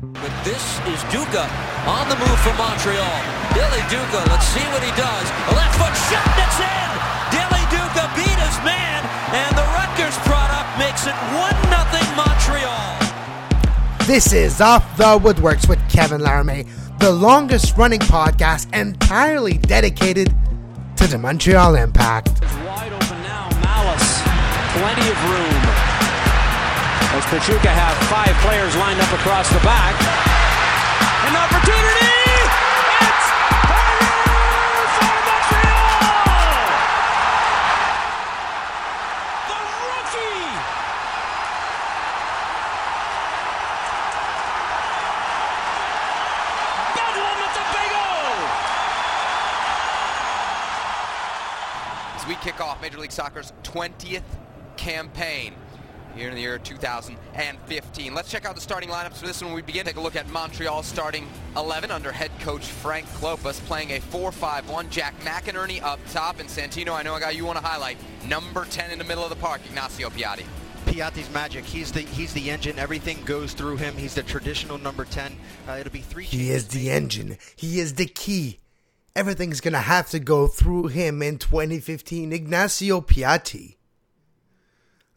But this is Duka on the move for Montreal. Dilly Duka, let's see what he does. A left foot shot that's in. Dilly Duka beat his man, and the Rutgers product makes it 1-0 Montreal. This is Off the Woodworkx with Kevin Laramee, the longest running podcast entirely dedicated to the Montreal Impact. It's wide open now. Mallace, plenty of room. As Pachuca have five players lined up across the back. An opportunity! It's for Montreal! The rookie! Bedlam at as we kick off Major League Soccer's 20th campaign here in the year 2015. Let's check out the starting lineups for this one. We begin. Take a look at Montreal starting 11 under head coach Frank Klopas playing a 4-5-1. Jack McInerney up top, and Santino, I know I got you want to highlight number 10 in the middle of the park, Ignacio Piatti. Piatti's magic. He's the he's the engine. Everything goes through him. He's the traditional number ten. Uh, it'll be three. He is the engine, he is the key. Everything's gonna have to go through him in 2015. Ignacio Piatti.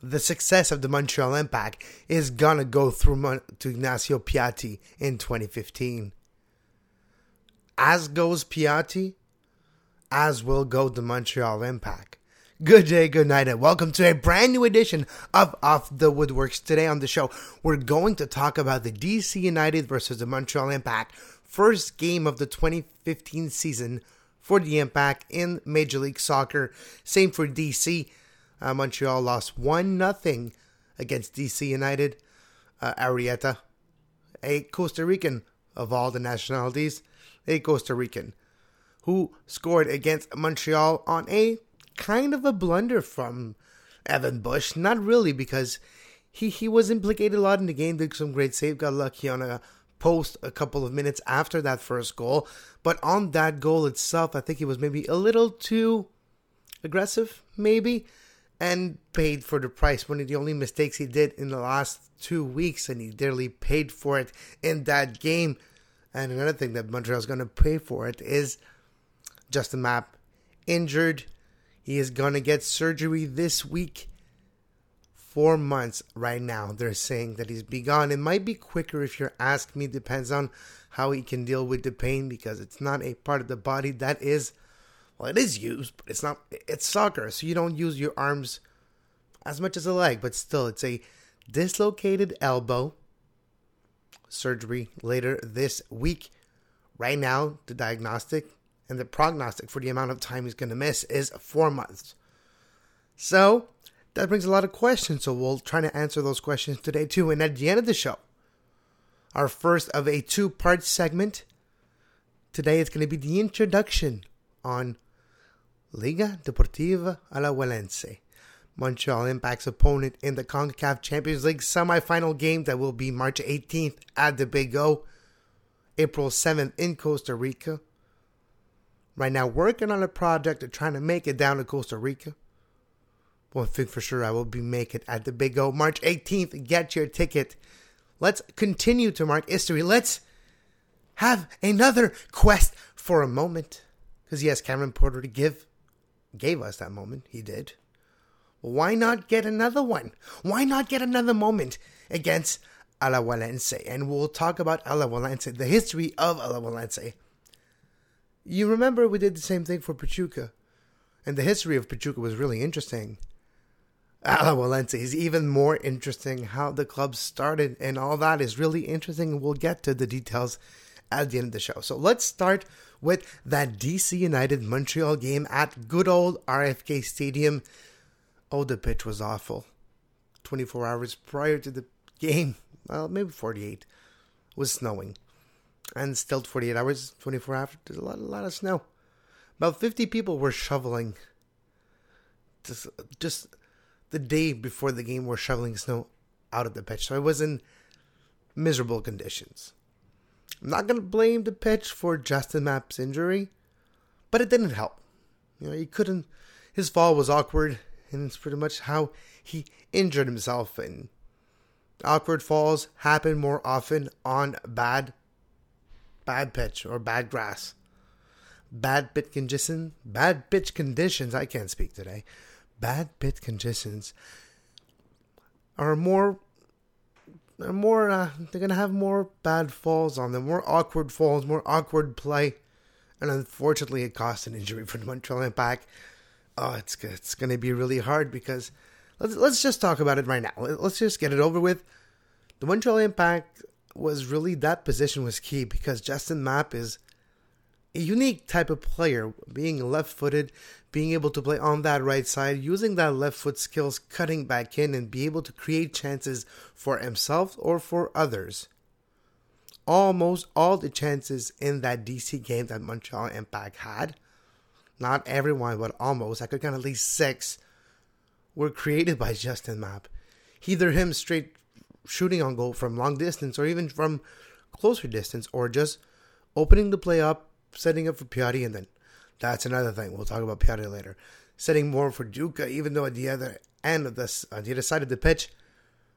The success of the Montreal Impact is gonna go through Mon- to Ignacio Piatti in 2015. As goes Piatti, as will go the Montreal Impact. Good day, good night, and welcome to a brand new edition of Off the Woodworkx. Today on the show, we're going to talk about the DC United versus the Montreal Impact first game of the 2015 season for the Impact in Major League Soccer. Same for DC. Uh, Montreal lost 1 0 against DC United. Uh, Arrieta, a Costa Rican of all the nationalities, a Costa Rican who scored against Montreal on a kind of a blunder from Evan Bush. Not really, because he, he was implicated a lot in the game, did some great save, got lucky on a post a couple of minutes after that first goal. But on that goal itself, I think he was maybe a little too aggressive, maybe, and paid for the price. One of the only mistakes he did in the last two weeks, and he dearly paid for it in that game. And another thing that Montreal's going to pay for it is Justin Mapp injured. He is going to get surgery this week. Four months right now. They're saying that he's be gone. It might be quicker if you ask me. Depends on how he can deal with the pain because it's not a part of the body that is, well, it is used, but it's not, it's soccer. So you don't use your arms as much as a leg, but still, it's a dislocated elbow surgery later this week. Right now, the diagnostic and the prognostic for the amount of time he's going to miss is four months. So that brings a lot of questions. So we'll try to answer those questions today too. And at the end of the show, our first of a two part segment, today it's going to be the introduction on Liga Deportiva Alajuelense. Montreal Impact's opponent in the CONCACAF Champions League semifinal game that will be March 18th at the Big O, April 7th in Costa Rica. Right now, working on a project of trying to make it down to Costa Rica. One thing for sure, I will be making at the Big O March 18th. Get your ticket. Let's continue to mark history. Let's have another quest for a moment. Because yes, Cameron Porter to give gave us that moment. He did. Why not get another one? Why not get another moment against Alajuelense? And we'll talk about Alajuelense, the history of Alajuelense. You remember we did the same thing for Pachuca. And the history of Pachuca was really interesting. Alajuelense is even more interesting. How the club started and all that is really interesting. We'll get to the details at the end of the show. So let's start with that DC United Montreal game at good old RFK Stadium. Oh, the pitch was awful. 24 hours prior to the game, well, maybe 48, was snowing. And still 48 hours, 24 hours, there's a lot, a lot of snow. About 50 people were shoveling. Just, just the day before the game were shoveling snow out of the pitch. So it was in miserable conditions. I'm not going to blame the pitch for Justin Mapp's injury, but it didn't help. You know, he couldn't, his fall was awkward, and it's pretty much how he injured himself. And awkward falls happen more often on bad bad pitch or bad grass. Bad pitch conditions, bad pitch conditions, I can't speak today. Bad pitch conditions are more are more uh, they're to have more bad falls on them, more awkward falls, more awkward play. And unfortunately, it cost an injury for the Montreal Impact. Oh, it's it's to be really hard because let's let's just talk about it right now. Let's just get it over with. The Montreal Impact was really that position was key because Justin Mapp is a unique type of player, being left-footed, being able to play on that right side, using that left foot skills, cutting back in, and be able to create chances for himself or for others. Almost all the chances in that DC game that Montreal Impact had, not everyone, but almost, I could count at least six, were created by Justin Mapp. Either him straight shooting on goal from long distance or even from closer distance or just opening the play up, setting up for Piatti, and then that's another thing. We'll talk about Piatti later. Setting more for Duka, even though at the other end of this, on the other side of the pitch,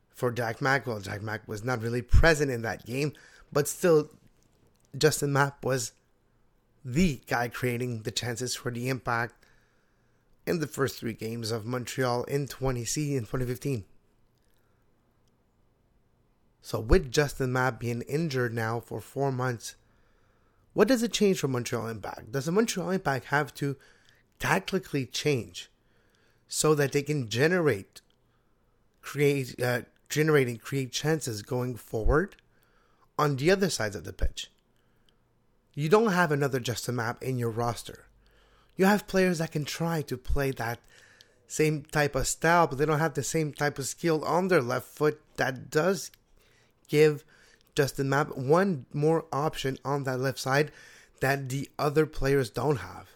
for Jack Mack, well, Jack Mack was not really present in that game, but still, Justin Mapp was the guy creating the chances for the impact in the first three games of Montreal in 20C in 2015. So with Justin Mapp being injured now for four months, what does it change for Montreal Impact? Does the Montreal Impact have to tactically change so that they can generate, create, uh, generate and create chances going forward on the other sides of the pitch? You don't have another Justin Mapp in your roster. You have players that can try to play that same type of style, but they don't have the same type of skill on their left foot that does give Justin Mapp one more option on that left side that the other players don't have.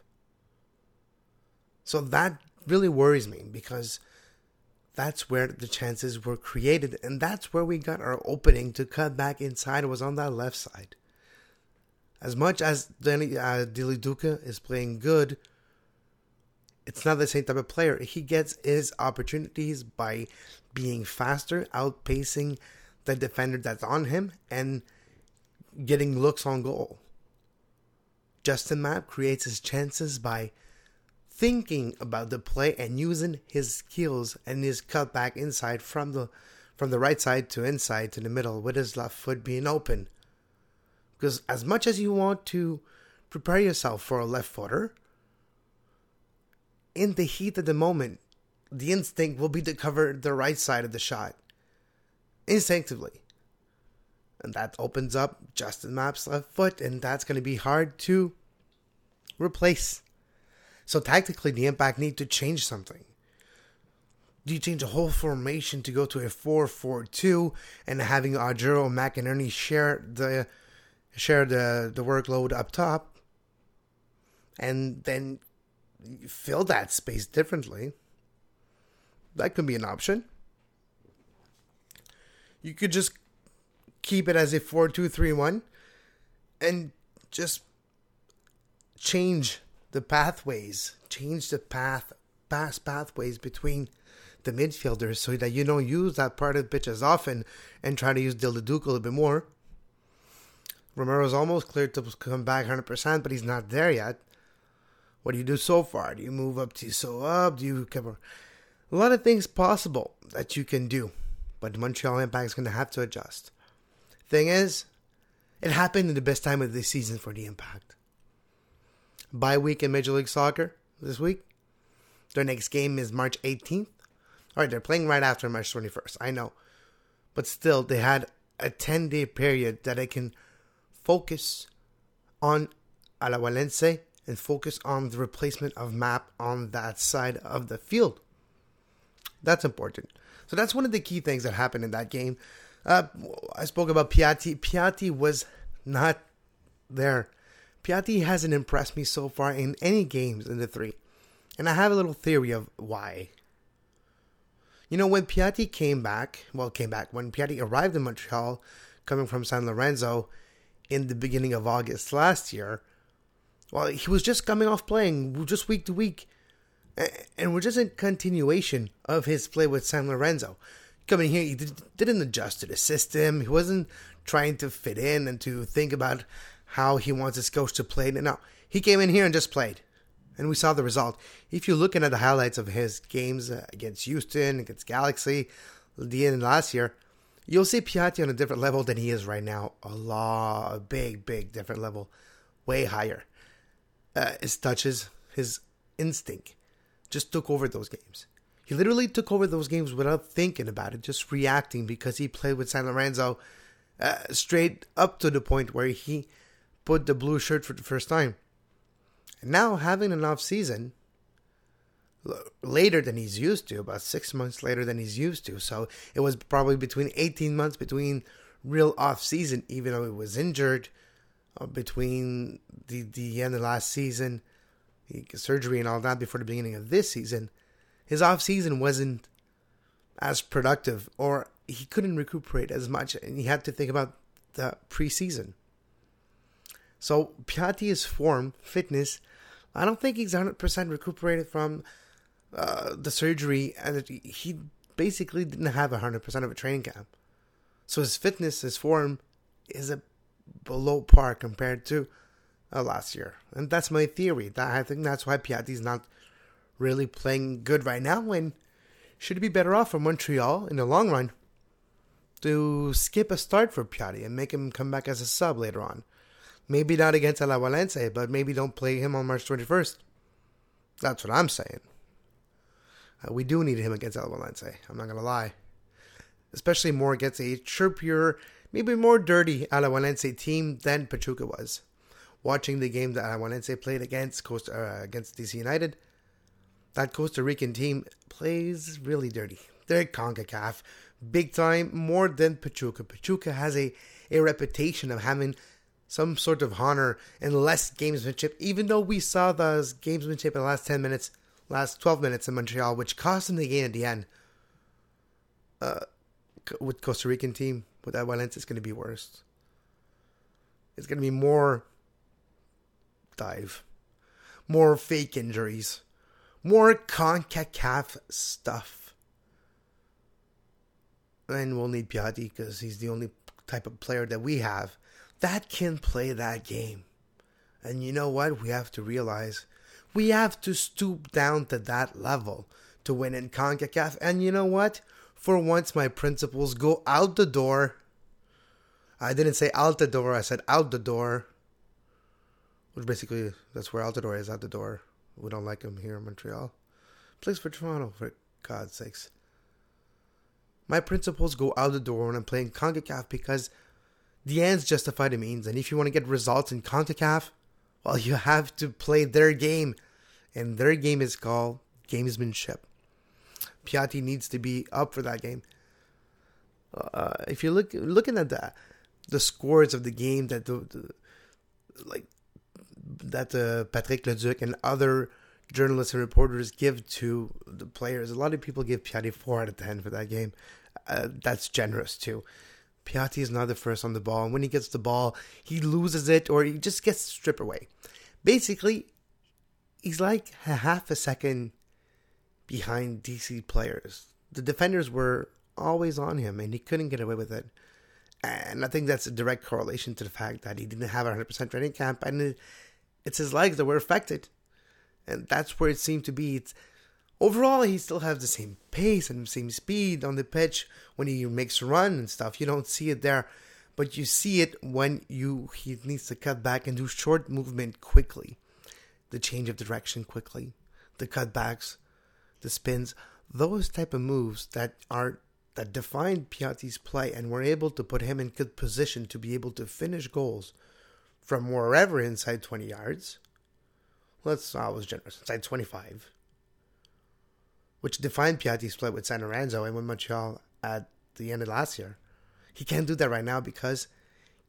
So that really worries me because that's where the chances were created and that's where we got our opening to cut back inside was on that left side. As much as Danny uh, Dilly Duka is playing good, it's not the same type of player. He gets his opportunities by being faster, outpacing the defender that's on him and getting looks on goal. Justin Mapp creates his chances by thinking about the play and using his skills and his cutback inside from the from the right side to inside to the middle with his left foot being open. Because as much as you want to prepare yourself for a left footer, in the heat of the moment, the instinct will be to cover the right side of the shot instinctively. And that opens up Justin Mapp's left foot, and that's going to be hard to replace. So tactically, the Impact need to change something. Do you change the whole formation to go to a 4-4-2 and having Oduro McInerney share the share the, the workload up top and then fill that space differently? That could be an option. You could just keep it as a 4 2 3 1 and just change the pathways, change the path, past pathways between the midfielders so that you don't use that part of the pitch as often and try to use Dilly Duka a little bit more. Romero's almost cleared to come back 100%, but he's not there yet. What do you do so far? Do you move up to so up? Do you cover a lot of things possible that you can do? But Montreal Impact is going to have to adjust. Thing is, it happened in the best time of the season for the Impact. Bye week in Major League Soccer this week. Their next game is March 18th. All right, they're playing right after March 21st. I know. But still, they had a 10 day period that they can focus on Alajuelense and focus on the replacement of Mapp on that side of the field. That's important. So that's one of the key things that happened in that game. Uh, I spoke about Piatti. Piatti was not there. Piatti hasn't impressed me so far in any games in the three. And I have a little theory of why. You know, when Piatti came back, well, came back, when Piatti arrived in Montreal, coming from San Lorenzo in the beginning of August last year, well, he was just coming off playing just week to week and we're just in continuation of his play with San Lorenzo. coming here, he didn't adjust to the system. He wasn't trying to fit in and to think about how he wants his coach to play. No, he came in here and just played. And we saw the result. If you're looking at the highlights of his games uh, against Houston, against Galaxy, the end last year, you'll see Piatti on a different level than he is right now. A lot, a big, big different level, way higher. Uh, his touches, his instinct, just took over those games. He literally took over those games without thinking about it, just reacting because he played with San Lorenzo uh, straight up to the point where he put the blue shirt for the first time. And now having an off season later than he's used to, about six months later than he's used to. So it was probably between 18 months between real off season, even though he was injured, uh, between the, the end of last season, surgery and all that before the beginning of this season. His off season wasn't as productive, or he couldn't recuperate as much, and he had to think about the preseason. So Piatti's form, fitness, I don't think he's 100% recuperated from uh, the surgery, and he basically didn't have 100% of a training camp. So his fitness, his form, is a below par compared to uh, last year, and that's my theory. That I think that's why Piatti's not really playing good right now, and should be better off for Montreal in the long run to skip a start for Piatti and make him come back as a sub later on. Maybe not against Alajuelense, but maybe don't play him on March 21st. That's what I'm saying. Uh, we do need him against Alajuelense. I'm not to lie. Especially more against a chirpier, maybe more dirty Alajuelense team than Pachuca was. Watching the game that Alajuelense played against Costa, uh, against DC United, that Costa Rican team plays really dirty. They're CONCACAF, big time, more than Pachuca. Pachuca has a, a reputation of having some sort of honor and less gamesmanship, even though we saw those gamesmanship in the last 10 minutes, last 12 minutes in Montreal, which cost them the game at the end. Uh, with Costa Rican team, with Valencia, it's going to be worse. It's going to be more dive, more fake injuries, more CONCACAF stuff. And we'll need Piatti because he's the only type of player that we have that can play that game. And you know what? We have to realize we have to stoop down to that level to win in CONCACAF. And you know what? For once, my principles go out the door. I didn't say out the door, I said out the door. Which basically, that's where Altidore is, out the door. We don't like him here in Montreal. Plays for Toronto, for God's sakes. My principles go out the door when I'm playing CONCACAF because the ends justify the means. And if you want to get results in CONCACAF, well, you have to play their game. And their game is called gamesmanship. Piatti needs to be up for that game. Uh, if you look looking at the the scores of the game that the, the like that uh, Patrick Leduc and other journalists and reporters give to the players, a lot of people give Piatti four out of ten for that game. Uh, that's generous too. Piatti is not the first on the ball, and when he gets the ball, he loses it or he just gets stripped away. Basically, he's like a half a second behind DC players. The defenders were always on him, and he couldn't get away with it. And I think that's a direct correlation to the fact that he didn't have a 100% training camp, and it's his legs that were affected. And that's where it seemed to be. It's Overall, he still has the same pace and same speed on the pitch when he makes a run and stuff. You don't see it there, but you see it when you he needs to cut back and do short movement quickly, the change of direction quickly, the cutbacks, the spins, those type of moves that are that define Piatti's play and were able to put him in good position to be able to finish goals from wherever inside 20 yards. Let's oh, I was generous inside 25 which defined Piatti's play with San Lorenzo and with Montreal at the end of last year. He can't do that right now because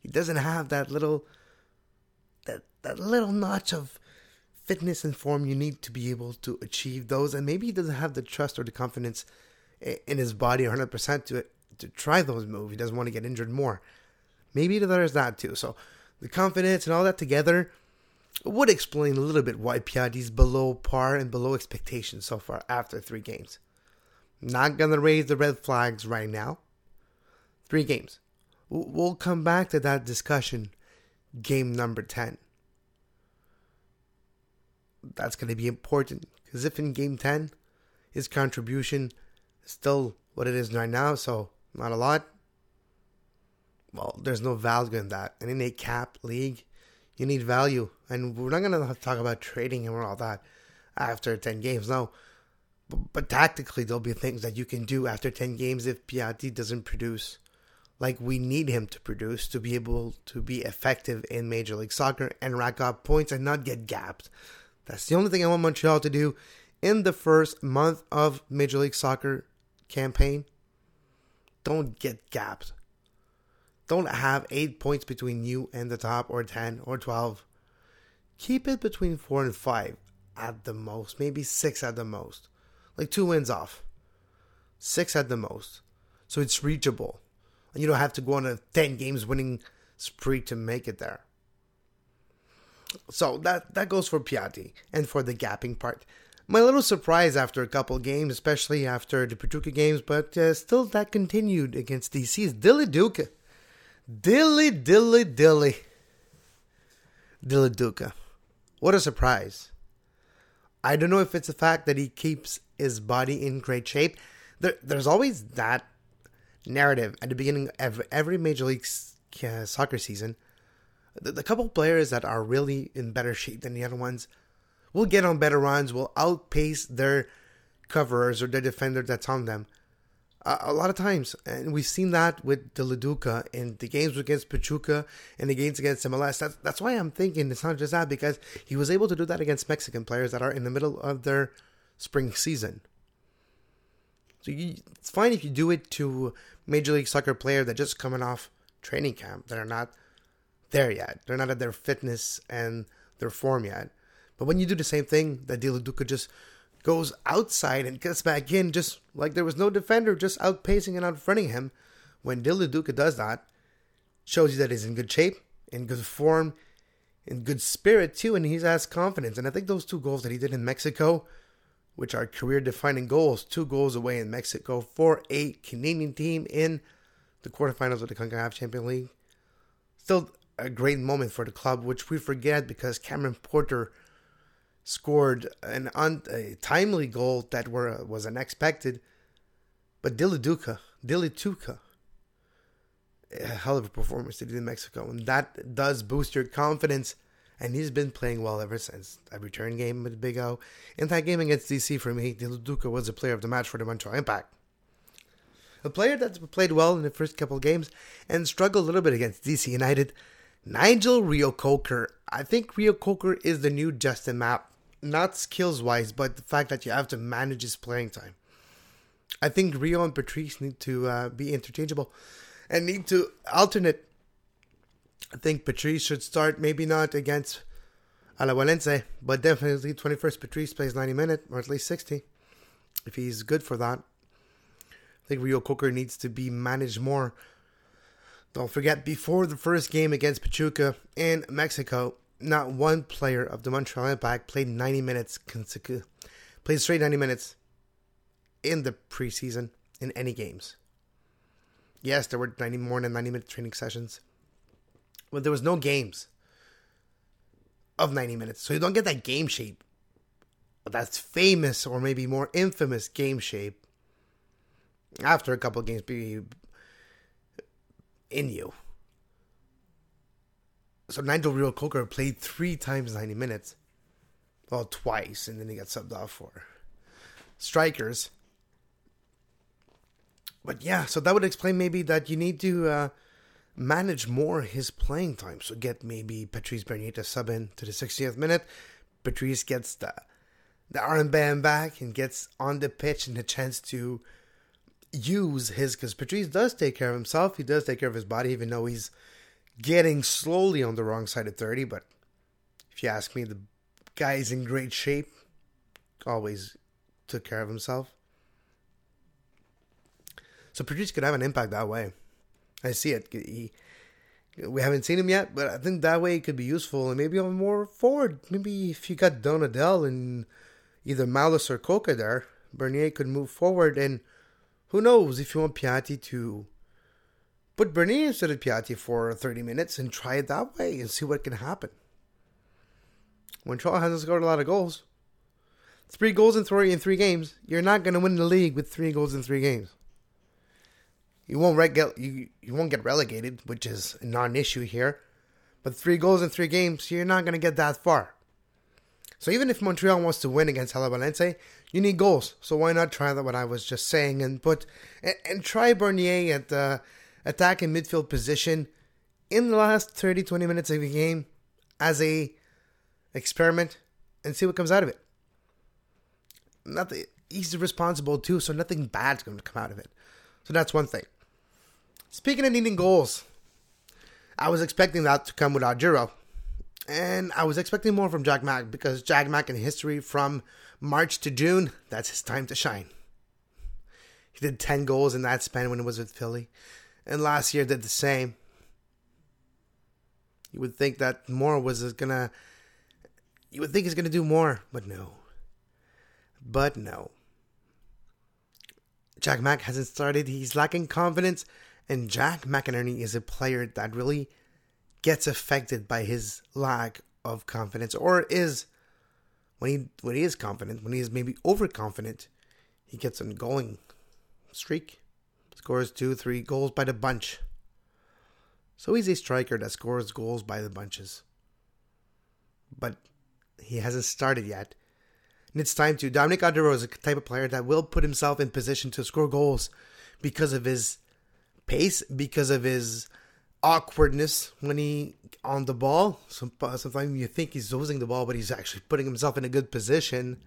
he doesn't have that little that that little notch of fitness and form you need to be able to achieve those and maybe he doesn't have the trust or the confidence in his body 100% to to try those moves. He doesn't want to get injured more. Maybe there's that too. So the confidence and all that together would explain a little bit why Piatti's below par and below expectations so far after three games. Not gonna raise the red flags right now. Three games. We'll come back to that discussion. Game number 10. That's going to be important because if in game 10, his contribution is still what it is right now, so not a lot, well, there's no value in that. And in a cap league, you need value. And we're not going to talk about trading and all that after 10 games. No. But, but, tactically, there'll be things that you can do after 10 games if Piatti doesn't produce like we need him to produce to be able to be effective in Major League Soccer and rack up points and not get gapped. That's the only thing I want Montreal to do in the first month of Major League Soccer campaign. Don't get gapped. Don't have eight points between you and the top, or 10 or 12. Keep it between four and five at the most, maybe six at the most. Like two wins off. Six at the most. So it's reachable. And you don't have to go on a 10 games winning spree to make it there. So that, that goes for Piatti and for the gapping part. My little surprise after a couple games, especially after the Pachuca games, but uh, still that continued against DC is Dilly Duka. Dilly, dilly, dilly. Dilly Duka. What a surprise. I don't know if it's the fact that he keeps his body in great shape. There, there's always that narrative at the beginning of every Major League Soccer season. The, the couple players that are really in better shape than the other ones will get on better runs, will outpace their coverers or their defender that's on them a lot of times. And we've seen that with the Leduca in the games against Pachuca and the games against MLS. That's, that's why I'm thinking it's not just that, because he was able to do that against Mexican players that are in the middle of their spring season. So you, it's fine if you do it to Major League Soccer player that just coming off training camp that are not there yet. They're not at their fitness and their form yet. But when you do the same thing that Di Duka just goes outside and gets back in just like there was no defender just outpacing and outfronting him. When Dilly does that, shows you that he's in good shape, in good form, in good spirit too, and he has confidence. And I think those two goals that he did in Mexico, which are career defining goals, two goals away in Mexico for a Canadian team in the quarterfinals of the CONCACAF Champions League. Still a great moment for the club, which we forget because Cameron Porter scored an un, a timely goal that were was unexpected. But Dilly Duka, Dillituka, a hell of a performance he did in Mexico, and that does boost your confidence. And he's been playing well ever since. A return game with Big O. In that game against DC for me, Dilly Duka was the player of the match for the Montreal Impact. A player that's played well in the first couple games and struggled a little bit against DC United. Nigel Reo-Coker. I think Reo-Coker is the new Justin Mapp not skills wise, but the fact that you have to manage his playing time. I think Reo and Patrice need to uh, be interchangeable and need to alternate. I think Patrice should start maybe not against Alajuelense, but definitely 21st Patrice plays 90 minutes or at least 60 if he's good for that. I think Reo-Coker needs to be managed more. Don't forget, before the first game against Pachuca in Mexico, not one player of the Montreal Impact played 90 minutes consecutive, played straight 90 minutes in the preseason in any games. Yes, there were 90 more than 90 minute training sessions, but there was no games of 90 minutes. So you don't get that game shape. That's famous or maybe more infamous game shape after a couple of games be in you. So Nigel Reo-Coker played three times 90 minutes. Well, twice, and then he got subbed off for strikers. But yeah, so that would explain maybe that you need to uh, manage more his playing time. So get maybe Patrice Bernier to sub in to the 60th minute. Patrice gets the the armband back and gets on the pitch and the chance to use his because Patrice does take care of himself. He does take care of his body, even though he's getting slowly on the wrong side of 30, but if you ask me, the guy is in great shape. Always took care of himself. So Patrice could have an impact that way. I see it. He, we haven't seen him yet, but I think that way it could be useful and maybe on more forward. Maybe if you got Donadel and either Mallace or Coca there, Bernier could move forward and who knows if you want Piatti to put Bernier instead of Piatti for 30 minutes and try it that way and see what can happen. Montreal hasn't scored a lot of goals. Three goals in three in three games. You're not going to win the league with three goals in three games. You won't reg- you you won't get relegated, which is a non-issue here. But three goals in three games, you're not going to get that far. So even if Montreal wants to win against Alajuelense, you need goals. So why not try that? What I was just saying, and put and, and try Bernier at the attack and midfield position in the last 30, 20 minutes of the game as a experiment and see what comes out of it. Nothing. He's responsible too, so nothing bad's going to come out of it. So that's one thing. Speaking of needing goals, I was expecting that to come with Oduro. And I was expecting more from Jack Mack because Jack Mack in history from March to June, that's his time to shine. He did 10 goals in that span when he was with Philly. And last year did the same. You would think that more was gonna you would think he's gonna do more, but no. But no. Jack Mack hasn't started, he's lacking confidence, and Jack McInerney is a player that really gets affected by his lack of confidence or is when he when he is confident, when he is maybe overconfident, he gets a going streak. Scores two, three goals by the bunch. So he's a striker that scores goals by the bunches. But he hasn't started yet. And it's time to. Dominic Oduro is a type of player that will put himself in position to score goals because of his pace, because of his awkwardness when he on the ball. Uh, sometimes you think he's losing the ball, but he's actually putting himself in a good position.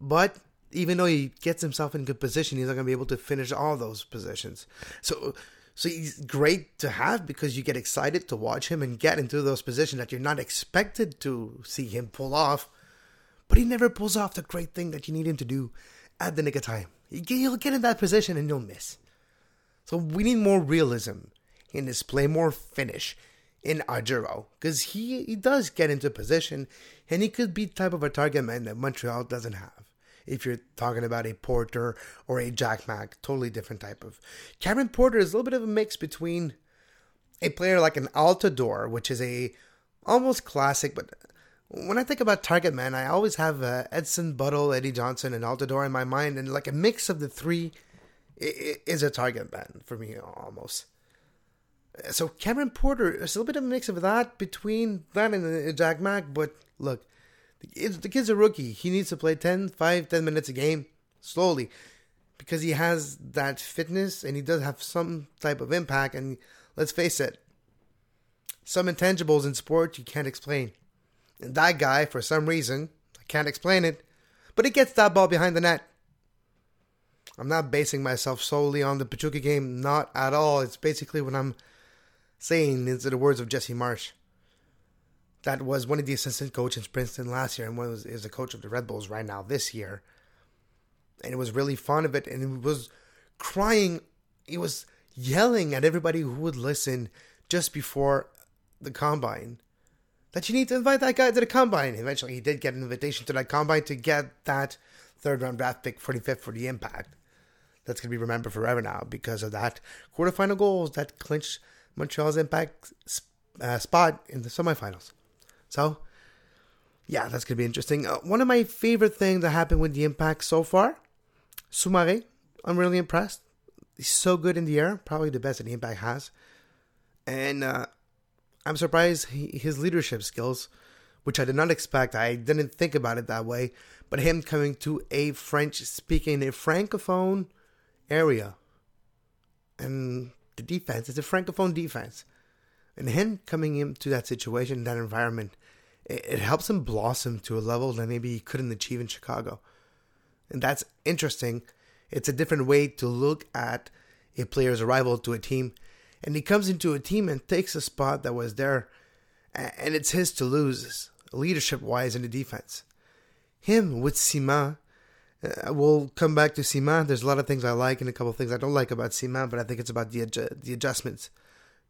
But even though he gets himself in good position, he's not going to be able to finish all those positions. So, so he's great to have because you get excited to watch him and get into those positions that you're not expected to see him pull off. But he never pulls off the great thing that you need him to do at the nick of time. He'll get in that position and you'll miss. So we need more realism in his play, more finish in Ajero because he, he does get into position and he could be type of a target man that Montreal doesn't have. If you're talking about a Porter or a Jack Mack, totally different type of. Cameron Porter is a little bit of a mix between a player like an Altidore, which is a almost classic, but when I think about target man, I always have uh, Edson, Buddle, Eddie Johnson, and Altidore in my mind, and like a mix of the three is a target man for me almost. So Cameron Porter is a little bit of a mix of that between that and Jack Mack. But look, the kid's a rookie. He needs to play 10, 5, 10 minutes a game slowly because he has that fitness and he does have some type of impact. And let's face it, some intangibles in sport you can't explain. And that guy, for some reason, I can't explain it, but he gets that ball behind the net. I'm not basing myself solely on the Pachuca game, not at all. It's basically what I'm saying into the words of Jesse Marsch. That was one of the assistant coaches in Princeton last year and one was, is the coach of the Red Bulls right now this year. And it was really fond of it and he was crying. He was yelling at everybody who would listen just before the combine that you need to invite that guy to the combine. Eventually, he did get an invitation to that combine to get that third round draft pick 45th for the impact. That's going to be remembered forever now because of that quarterfinal goals that clinched Montreal's impact uh, spot in the semifinals. So, yeah, that's going to be interesting. Uh, one of my favorite things that happened with the impact so far, Soumaré. I'm really impressed. He's so good in the air, probably the best that the impact has. And uh, I'm surprised he, his leadership skills, which I did not expect. I didn't think about it that way. But him coming to a French speaking, a francophone area, and the defense is a francophone defense, and him coming into that situation, that environment, it, it helps him blossom to a level that maybe he couldn't achieve in Chicago, and that's interesting. It's a different way to look at a player's arrival to a team, and he comes into a team and takes a spot that was there, and it's his to lose, leadership wise in the defense him with Ciman. Uh, we'll come back to Ciman. There's a lot of things I like and a couple of things I don't like about Ciman, but I think it's about the adju- the adjustments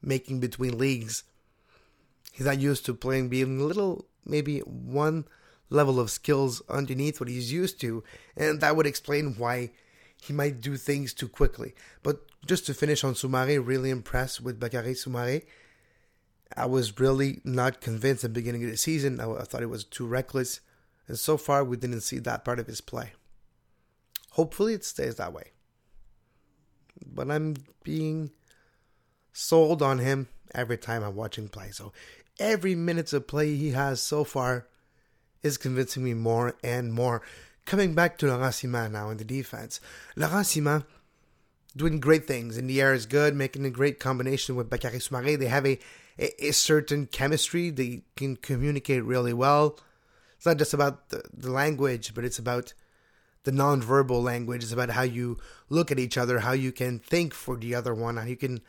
making between leagues. He's not used to playing being a little, maybe one level of skills underneath what he's used to, and that would explain why he might do things too quickly. But just to finish on Soumaré, really impressed with Bakary Soumaré. I was really not convinced at the beginning of the season. I, I thought it was too reckless. And so far, we didn't see that part of his play. Hopefully, it stays that way. But I'm being sold on him every time I'm watching play. So every minute of play he has so far is convincing me more and more. Coming back to Laurent Ciman now in the defense. Laurent Ciman doing great things. In the air is good, making a great combination with Bakary Soumaré. They have a, a, a, certain chemistry. They can communicate really well. It's not just about the, the language, but it's about the nonverbal language. It's about how you look at each other, how you can think for the other one, how you can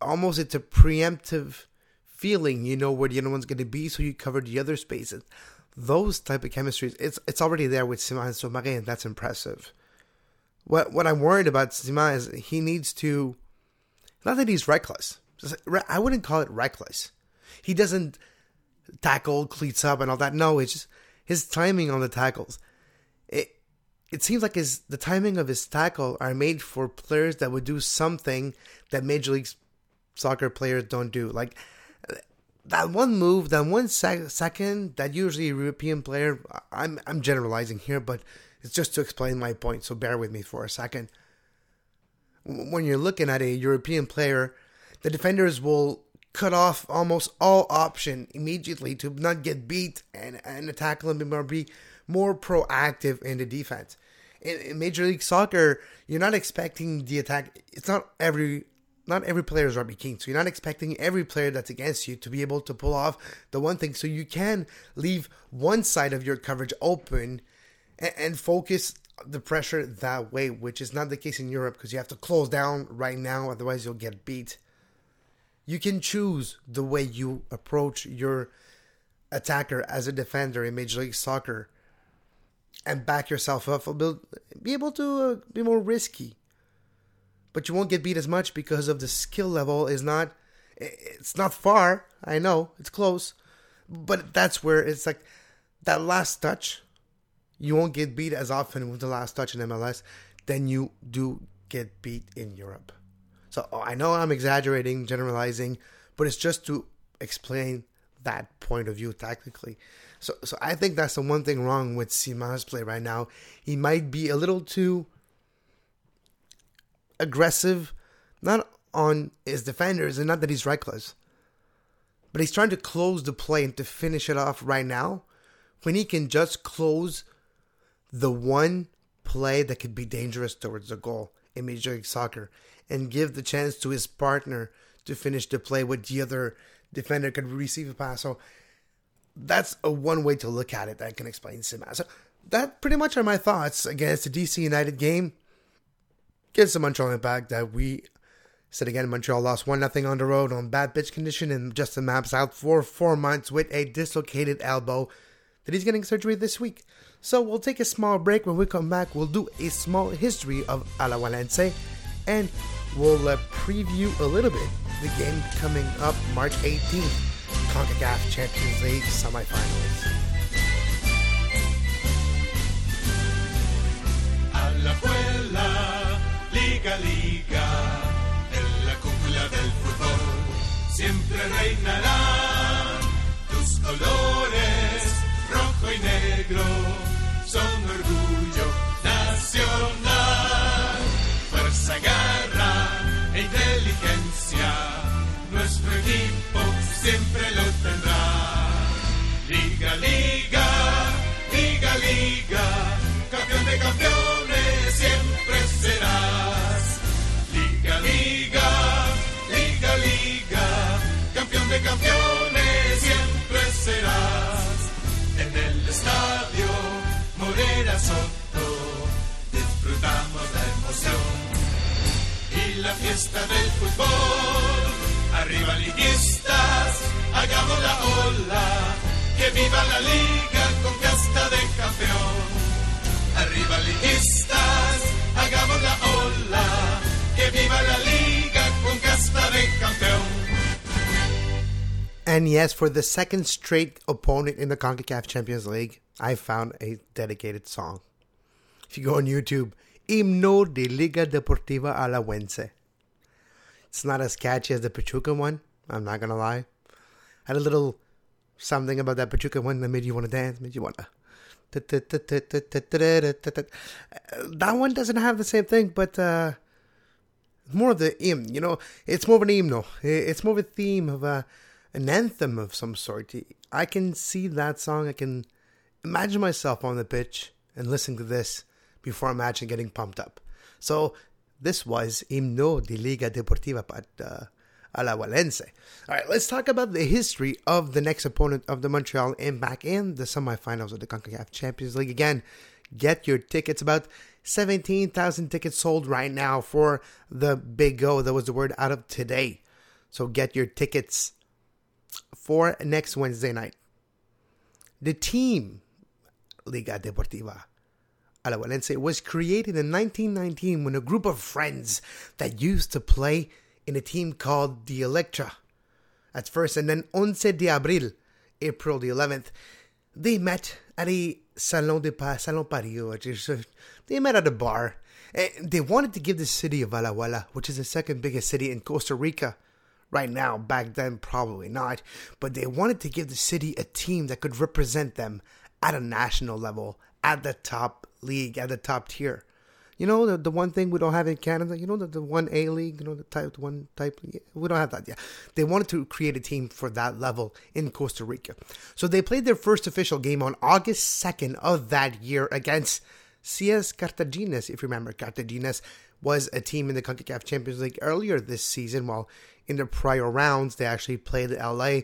almost it's a preemptive feeling. You know where the other one's going to be, so you cover the other spaces. Those type of chemistries, it's it's already there with Ciman and Soumaré, and that's impressive. What what I'm worried about Ciman is he needs to, not that he's reckless. I wouldn't call it reckless. He doesn't tackle cleats up and all that. No, it's just his timing on the tackles. It it seems like his the timing of his tackle are made for players that would do something that Major League Soccer players don't do. Like that one move, that one sec- second, that usually a European player. I'm I'm generalizing here, but it's just to explain my point. So bear with me for a second. When you're looking at a European player, the defenders will cut off almost all option immediately to not get beat and and attack a little bit be more proactive in the defense. In Major League Soccer, you're not expecting the attack. It's not every not every player is Robbie Keane. So you're not expecting every player that's against you to be able to pull off the one thing. So you can leave one side of your coverage open and, and focus the pressure that way, which is not the case in Europe because you have to close down right now, otherwise you'll get beat. You can choose the way you approach your attacker as a defender in Major League Soccer and back yourself up, be able to uh, be more risky but you won't get beat as much because of the skill level is not it's not far. I know it's close, but that's where it's like that last touch. You won't get beat as often with the last touch in MLS than you do get beat in Europe. So oh, I know I'm exaggerating, generalizing, but it's just to explain that point of view tactically. So, so I think that's the one thing wrong with Ciman's play right now. He might be a little too aggressive, not on his defenders, and not that he's reckless, but he's trying to close the play and to finish it off right now when he can just close the one play that could be dangerous towards the goal in Major League Soccer and give the chance to his partner to finish the play with the other defender could receive a pass. So that's a one way to look at it that can explain Ciman. So that pretty much are my thoughts against the DC United game gives the Montreal Impact that we said again Montreal lost 1 0 on the road on bad pitch condition and Justin Mapp's out for four months with a dislocated elbow that he's getting surgery this week. So we'll take a small break. When we come back, we'll do a small history of Alajuelense and we'll uh, preview a little bit the game coming up March 18th, CONCACAF Champions League semifinals. Liga, Liga, en la cúpula del fútbol siempre reinarán tus colores, rojo y negro, son orgullo nacional. Fuerza, garra e inteligencia, nuestro equipo siempre lo tendrá. Liga, Liga, Liga, Liga, campeón de campeones siempre será. Campeones siempre serás. En el estadio Morera Soto disfrutamos la emoción y la fiesta del fútbol. Arriba liguistas, hagamos la ola, que viva la liga con casta de campeón. Arriba liguistas, And yes, for the second straight opponent in the CONCACAF Champions League, I found a dedicated song. If you go on YouTube, Himno de Liga Deportiva Alajuelense. It's not as catchy as the Pachuca one. I'm not gonna lie. Had a little something about that Pachuca one that made you want to dance, made you want to. That one doesn't have the same thing, but uh, more of the hymn. You know, it's more of an hymno. It's more of a theme of a, an anthem of some sort. I can see that song. I can imagine myself on the pitch and listening to this before I'm actually getting pumped up. So this was Himno de Liga Deportiva uh, Alajuelense. All right, let's talk about the history of the next opponent of the Montreal Impact in the semifinals of the CONCACAF Champions League. Again, get your tickets. About 17,000 tickets sold right now for the Big O. That was the word out of today. So get your tickets for next Wednesday night. The team, Liga Deportiva Alajuelense, was created in 1919 when a group of friends that used to play in a team called the Electra at first, and then Once de Abril, April the 11th, they met at a Salon de Pas, Salon Pario. they met at a bar. And they wanted to give the city of Alajuela, which is the second biggest city in Costa Rica right now, back then probably not, but they wanted to give the city a team that could represent them at a national level, at the top league, at the top tier. You know, the, the one thing we don't have in Canada, you know, the, the 1A league, you know, the type one type, yeah, we don't have that yet. They wanted to create a team for that level in Costa Rica. So they played their first official game on August 2nd of that year against CS Cartagines, if you remember. Cartagines was a team in the CONCACAF Champions League earlier this season, while in the prior rounds they actually played LA.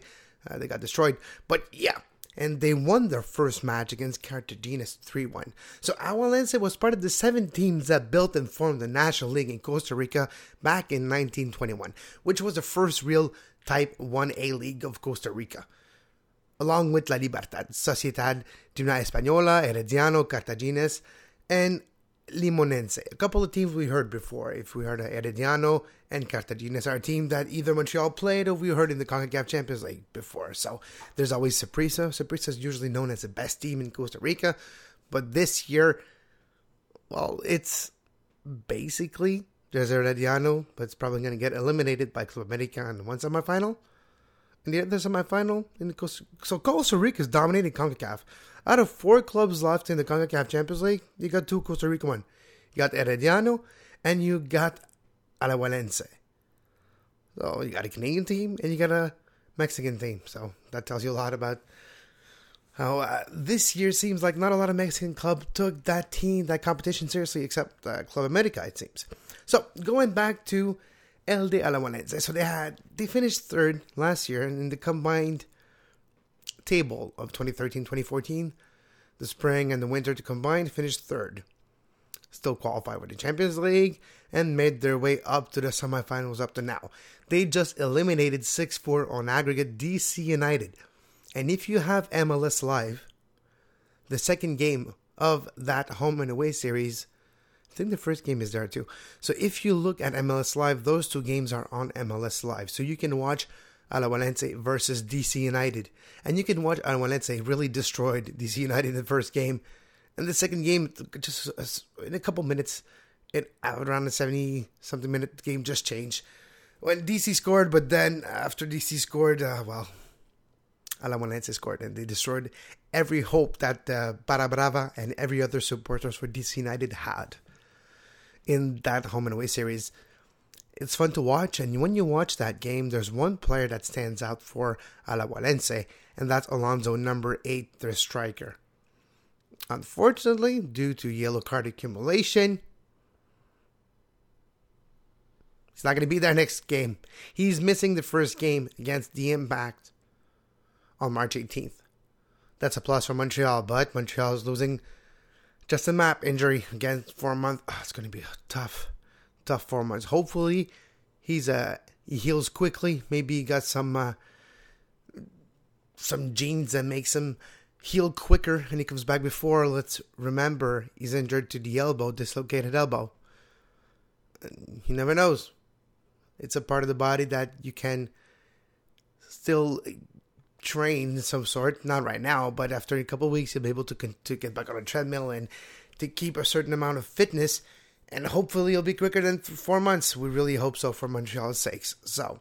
Uh, they got destroyed. But yeah, and they won their first match against Cartagena 3 1. So Alajuelense was part of the seven teams that built and formed the National League in Costa Rica back in 1921, which was the first real Type 1A league of Costa Rica. Along with La Libertad, Sociedad de una Española, Herediano, Cartaginés, and Limonense. A couple of teams we heard before. If we heard of Herediano and Cartaginés are a team that either Montreal played or we heard in the CONCACAF Champions League before. So there's always Saprissa. Saprissa is usually known as the best team in Costa Rica. But this year, well, it's basically there's Herediano, but it's probably going to get eliminated by Club America in one semifinal. And the other semifinal in the Costa So Costa Rica is dominating CONCACAF. Out of four clubs left in the CONCACAF Champions League, you got two Costa Rican one. You got Herediano and you got Alajuelense. So you got a Canadian team and you got a Mexican team. So that tells you a lot about how uh, this year seems like not a lot of Mexican club took that team, that competition seriously, except uh, Club America, it seems. So going back to LD Alajuelense, so they had they finished third last year in the combined table of 2013-2014. The spring and the winter to combine finished third. Still qualified for the Champions League and made their way up to the semifinals up to now. They just eliminated 6-4 on aggregate DC United. And if you have MLS Live, the second game of that home and away series, I think the first game is there too. So if you look at MLS Live, those two games are on MLS Live. So you can watch Alajuelense versus DC United. And you can watch Alajuelense really destroyed DC United in the first game. And the second game, just uh, in a couple minutes, it around the 70 something minute game just changed. When DC scored, but then after DC scored, uh, well, Alajuelense scored and they destroyed every hope that uh, Barra Brava and every other supporters for DC United had in that home and away series it's fun to watch. And when you watch that game, there's one player that stands out for Alajuelense, and that's Alonso, number eight, their striker. Unfortunately, due to yellow card accumulation, he's not going to be there next game. He's missing the first game against the Impact on March 18th. That's a plus for Montreal, but Montreal is losing Justin Mapp injury again for a month. Oh, it's going to be tough tough four months. Hopefully, he's uh he heals quickly. Maybe he got some uh, some genes that makes him heal quicker, and he comes back before. Let's remember he's injured to the elbow, dislocated elbow. He never knows. It's a part of the body that you can still train in some sort. Not right now, but after a couple weeks, you'll be able to to get back on a treadmill and to keep a certain amount of fitness, and hopefully it'll be quicker than th- four months. We really hope so for Montreal's sakes. So,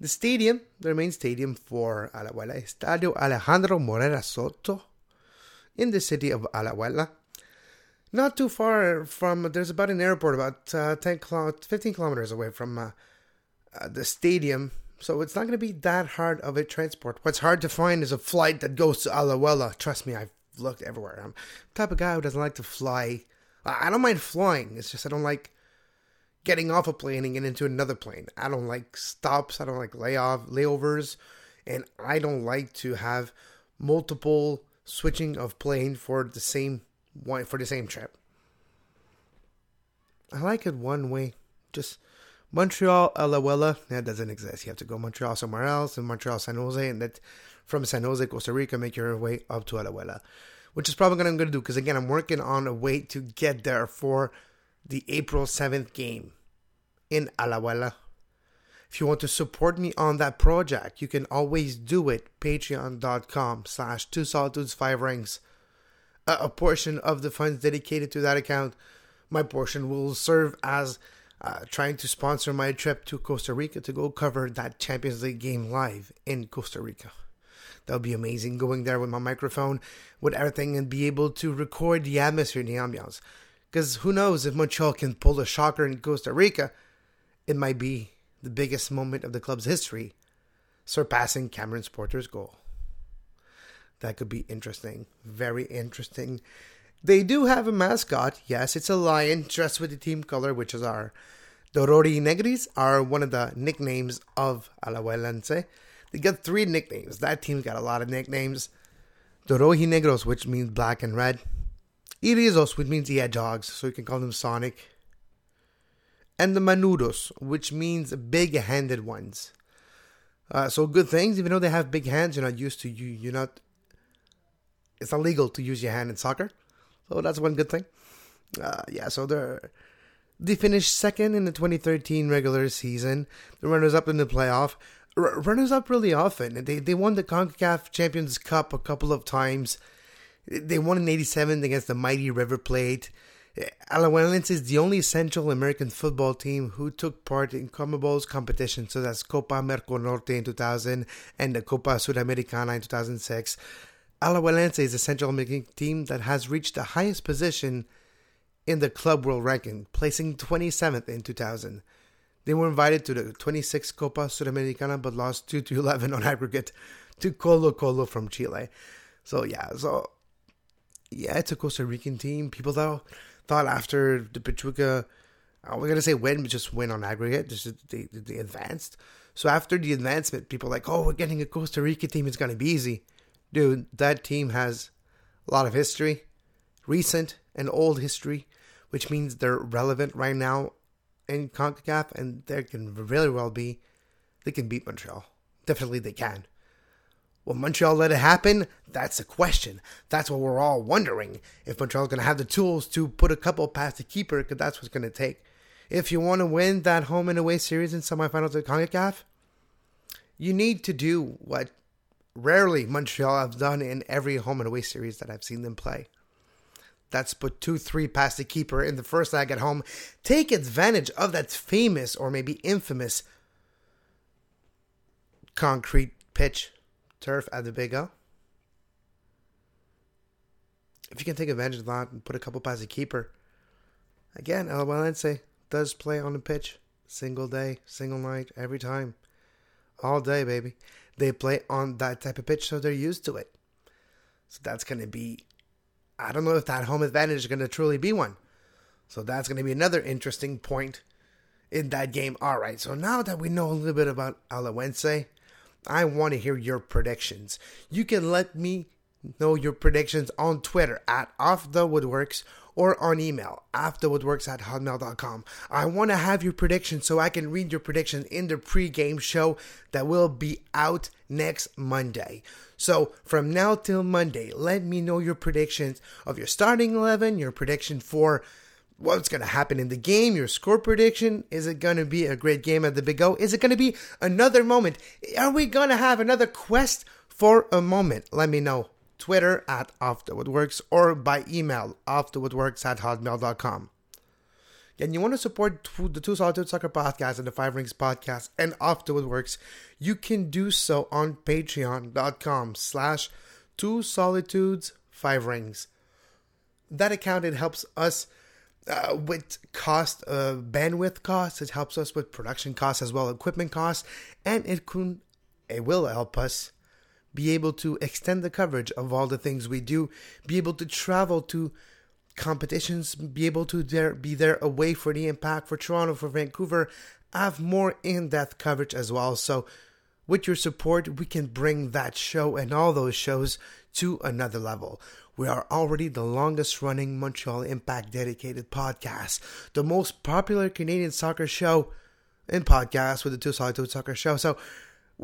the stadium, the main stadium for Alajuela, Estadio Alejandro Morera Soto, in the city of Alajuela. Not too far from, there's about an airport about uh, 10 kilo- 15 kilometers away from uh, uh, the stadium. So it's not going to be that hard of a transport. What's hard to find is a flight that goes to Alajuela. Trust me, I've looked everywhere. I'm the type of guy who doesn't like to fly. I I don't mind flying. It's just I don't like getting off a plane and getting into another plane. I don't like stops. I don't like layoff layovers, and I don't like to have multiple switching of plane for the same one for the same trip. I like it one way. Just Montreal, Alajuela, that doesn't exist. You have to go Montreal somewhere else, and Montreal, San Jose, and that from San Jose, Costa Rica, make your way up to Alajuela, which is probably what I'm going to do because again, I'm working on a way to get there for the April 7th game in Alajuela. If you want to support me on that project, you can always do it. Patreon.com slash two solitudes five rings. A, a portion of the funds dedicated to that account, my portion will serve as uh, trying to sponsor my trip to Costa Rica to go cover that Champions League game live in Costa Rica. That would be amazing going there with my microphone, with everything, and be able to record the atmosphere the ambiance. Because who knows if Montreal can pull a shocker in Costa Rica, it might be the biggest moment of the club's history, surpassing Cameron Porter's goal. That could be interesting. Very interesting. They do have a mascot. Yes, it's a lion dressed with the team color, which is our Dorori Negris, are one of the nicknames of Alajuelense. They got three nicknames. That team's got a lot of nicknames. Doroji Negros, which means black and red. Irizos, which means the hedgehogs, so you can call them Sonic. And the Manudos, which means big handed ones. Uh, so good things, even though they have big hands, you're not used to you. You're not. It's illegal to use your hand in soccer, so that's one good thing. Uh, yeah, so they're they finished second in the 2013 regular season. The runners up in the playoff. R- runners up really often. They they won the Concacaf Champions Cup a couple of times. They won in '87 against the mighty River Plate. Alajuelense is the only Central American football team who took part in CONMEBOL's competition, so that's Copa Merconorte in 2000 and the Copa Sudamericana in 2006. Alajuelense is a Central American team that has reached the highest position in the club world ranking, placing 27th in 2000. They were invited to the 26th Copa Sudamericana but lost 2 to 11 on aggregate to Colo Colo from Chile. So, yeah, so yeah, it's a Costa Rican team. People thought thought after the Pachuca, I was gonna say win, but just win on aggregate. Just they they advanced. So after the advancement, people were like, oh, we're getting a Costa Rica team. It's gonna be easy, dude. That team has a lot of history, recent and old history, which means they're relevant right now in Concacaf, and they can really well be. They can beat Montreal. Definitely, they can. Will Montreal let it happen? That's a question. That's what we're all wondering. If Montreal's going to have the tools to put a couple past the keeper, because that's what's going to take. If you want to win that home and away series in semifinals of CONCACAF, you need to do what rarely Montreal have done in every home and away series that I've seen them play. That's put 2 3 past the keeper in the first leg at home. Take advantage of that famous or maybe infamous concrete pitch turf at the Big O. If you can take advantage of that and put a couple past the keeper, again, El Valencia does play on the pitch single day, single night, every time, all day, baby. They play on that type of pitch, so they're used to it. So that's going to be, I don't know if that home advantage is going to truly be one. So that's going to be another interesting point in that game. All right, so now that we know a little bit about Alajuelense, I want to hear your predictions. You can let me know your predictions on Twitter at Off the Woodworkx or on email offthewoodworkx at hotmail.com. I want to have your predictions so I can read your predictions in the pre-game show that will be out next Monday. So from now till Monday, let me know your predictions of your starting 11, your prediction for what's going to happen in the game, your score prediction. Is it going to be a great game at the Big O? Is it going to be another moment? Are we going to have another quest for a moment? Let me know. Twitter at offthewoodworkx or by email offthewoodworkx at hotmail.com. And you want to support the Two Solitude Soccer Podcast and the Five Rings Podcast and Off the Woodworkx, you can do so on patreon.com slash Two Solitudes Five Rings. That account, it helps us uh, with cost, uh, bandwidth costs. It helps us with production costs as well, equipment costs, and it can, it will help us be able to extend the coverage of all the things we do, be able to travel to competitions, be able to there, be there away for the impact for Toronto, for Vancouver, have more in depth coverage as well. So, with your support, we can bring that show and all those shows to another level. We are already the longest running Montreal Impact dedicated podcast, the most popular Canadian soccer show and podcast with the Two Solitude Soccer Show. So,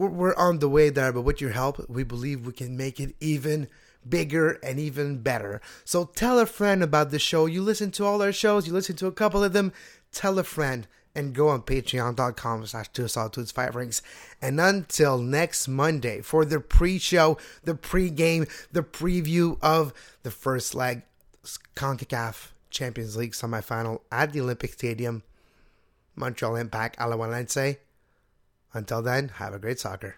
we're on the way there, but with your help, we believe we can make it even bigger and even better. So tell a friend about the show. You listen to all our shows, you listen to a couple of them, tell a friend and go on patreon.com slash two solitudes five rings. And until next Monday for the pre-show, the pre-game, the preview of the first leg CONCACAF Champions League semifinal at the Olympic Stadium, Montreal Impact, Alajuelense. Until then, have a great soccer.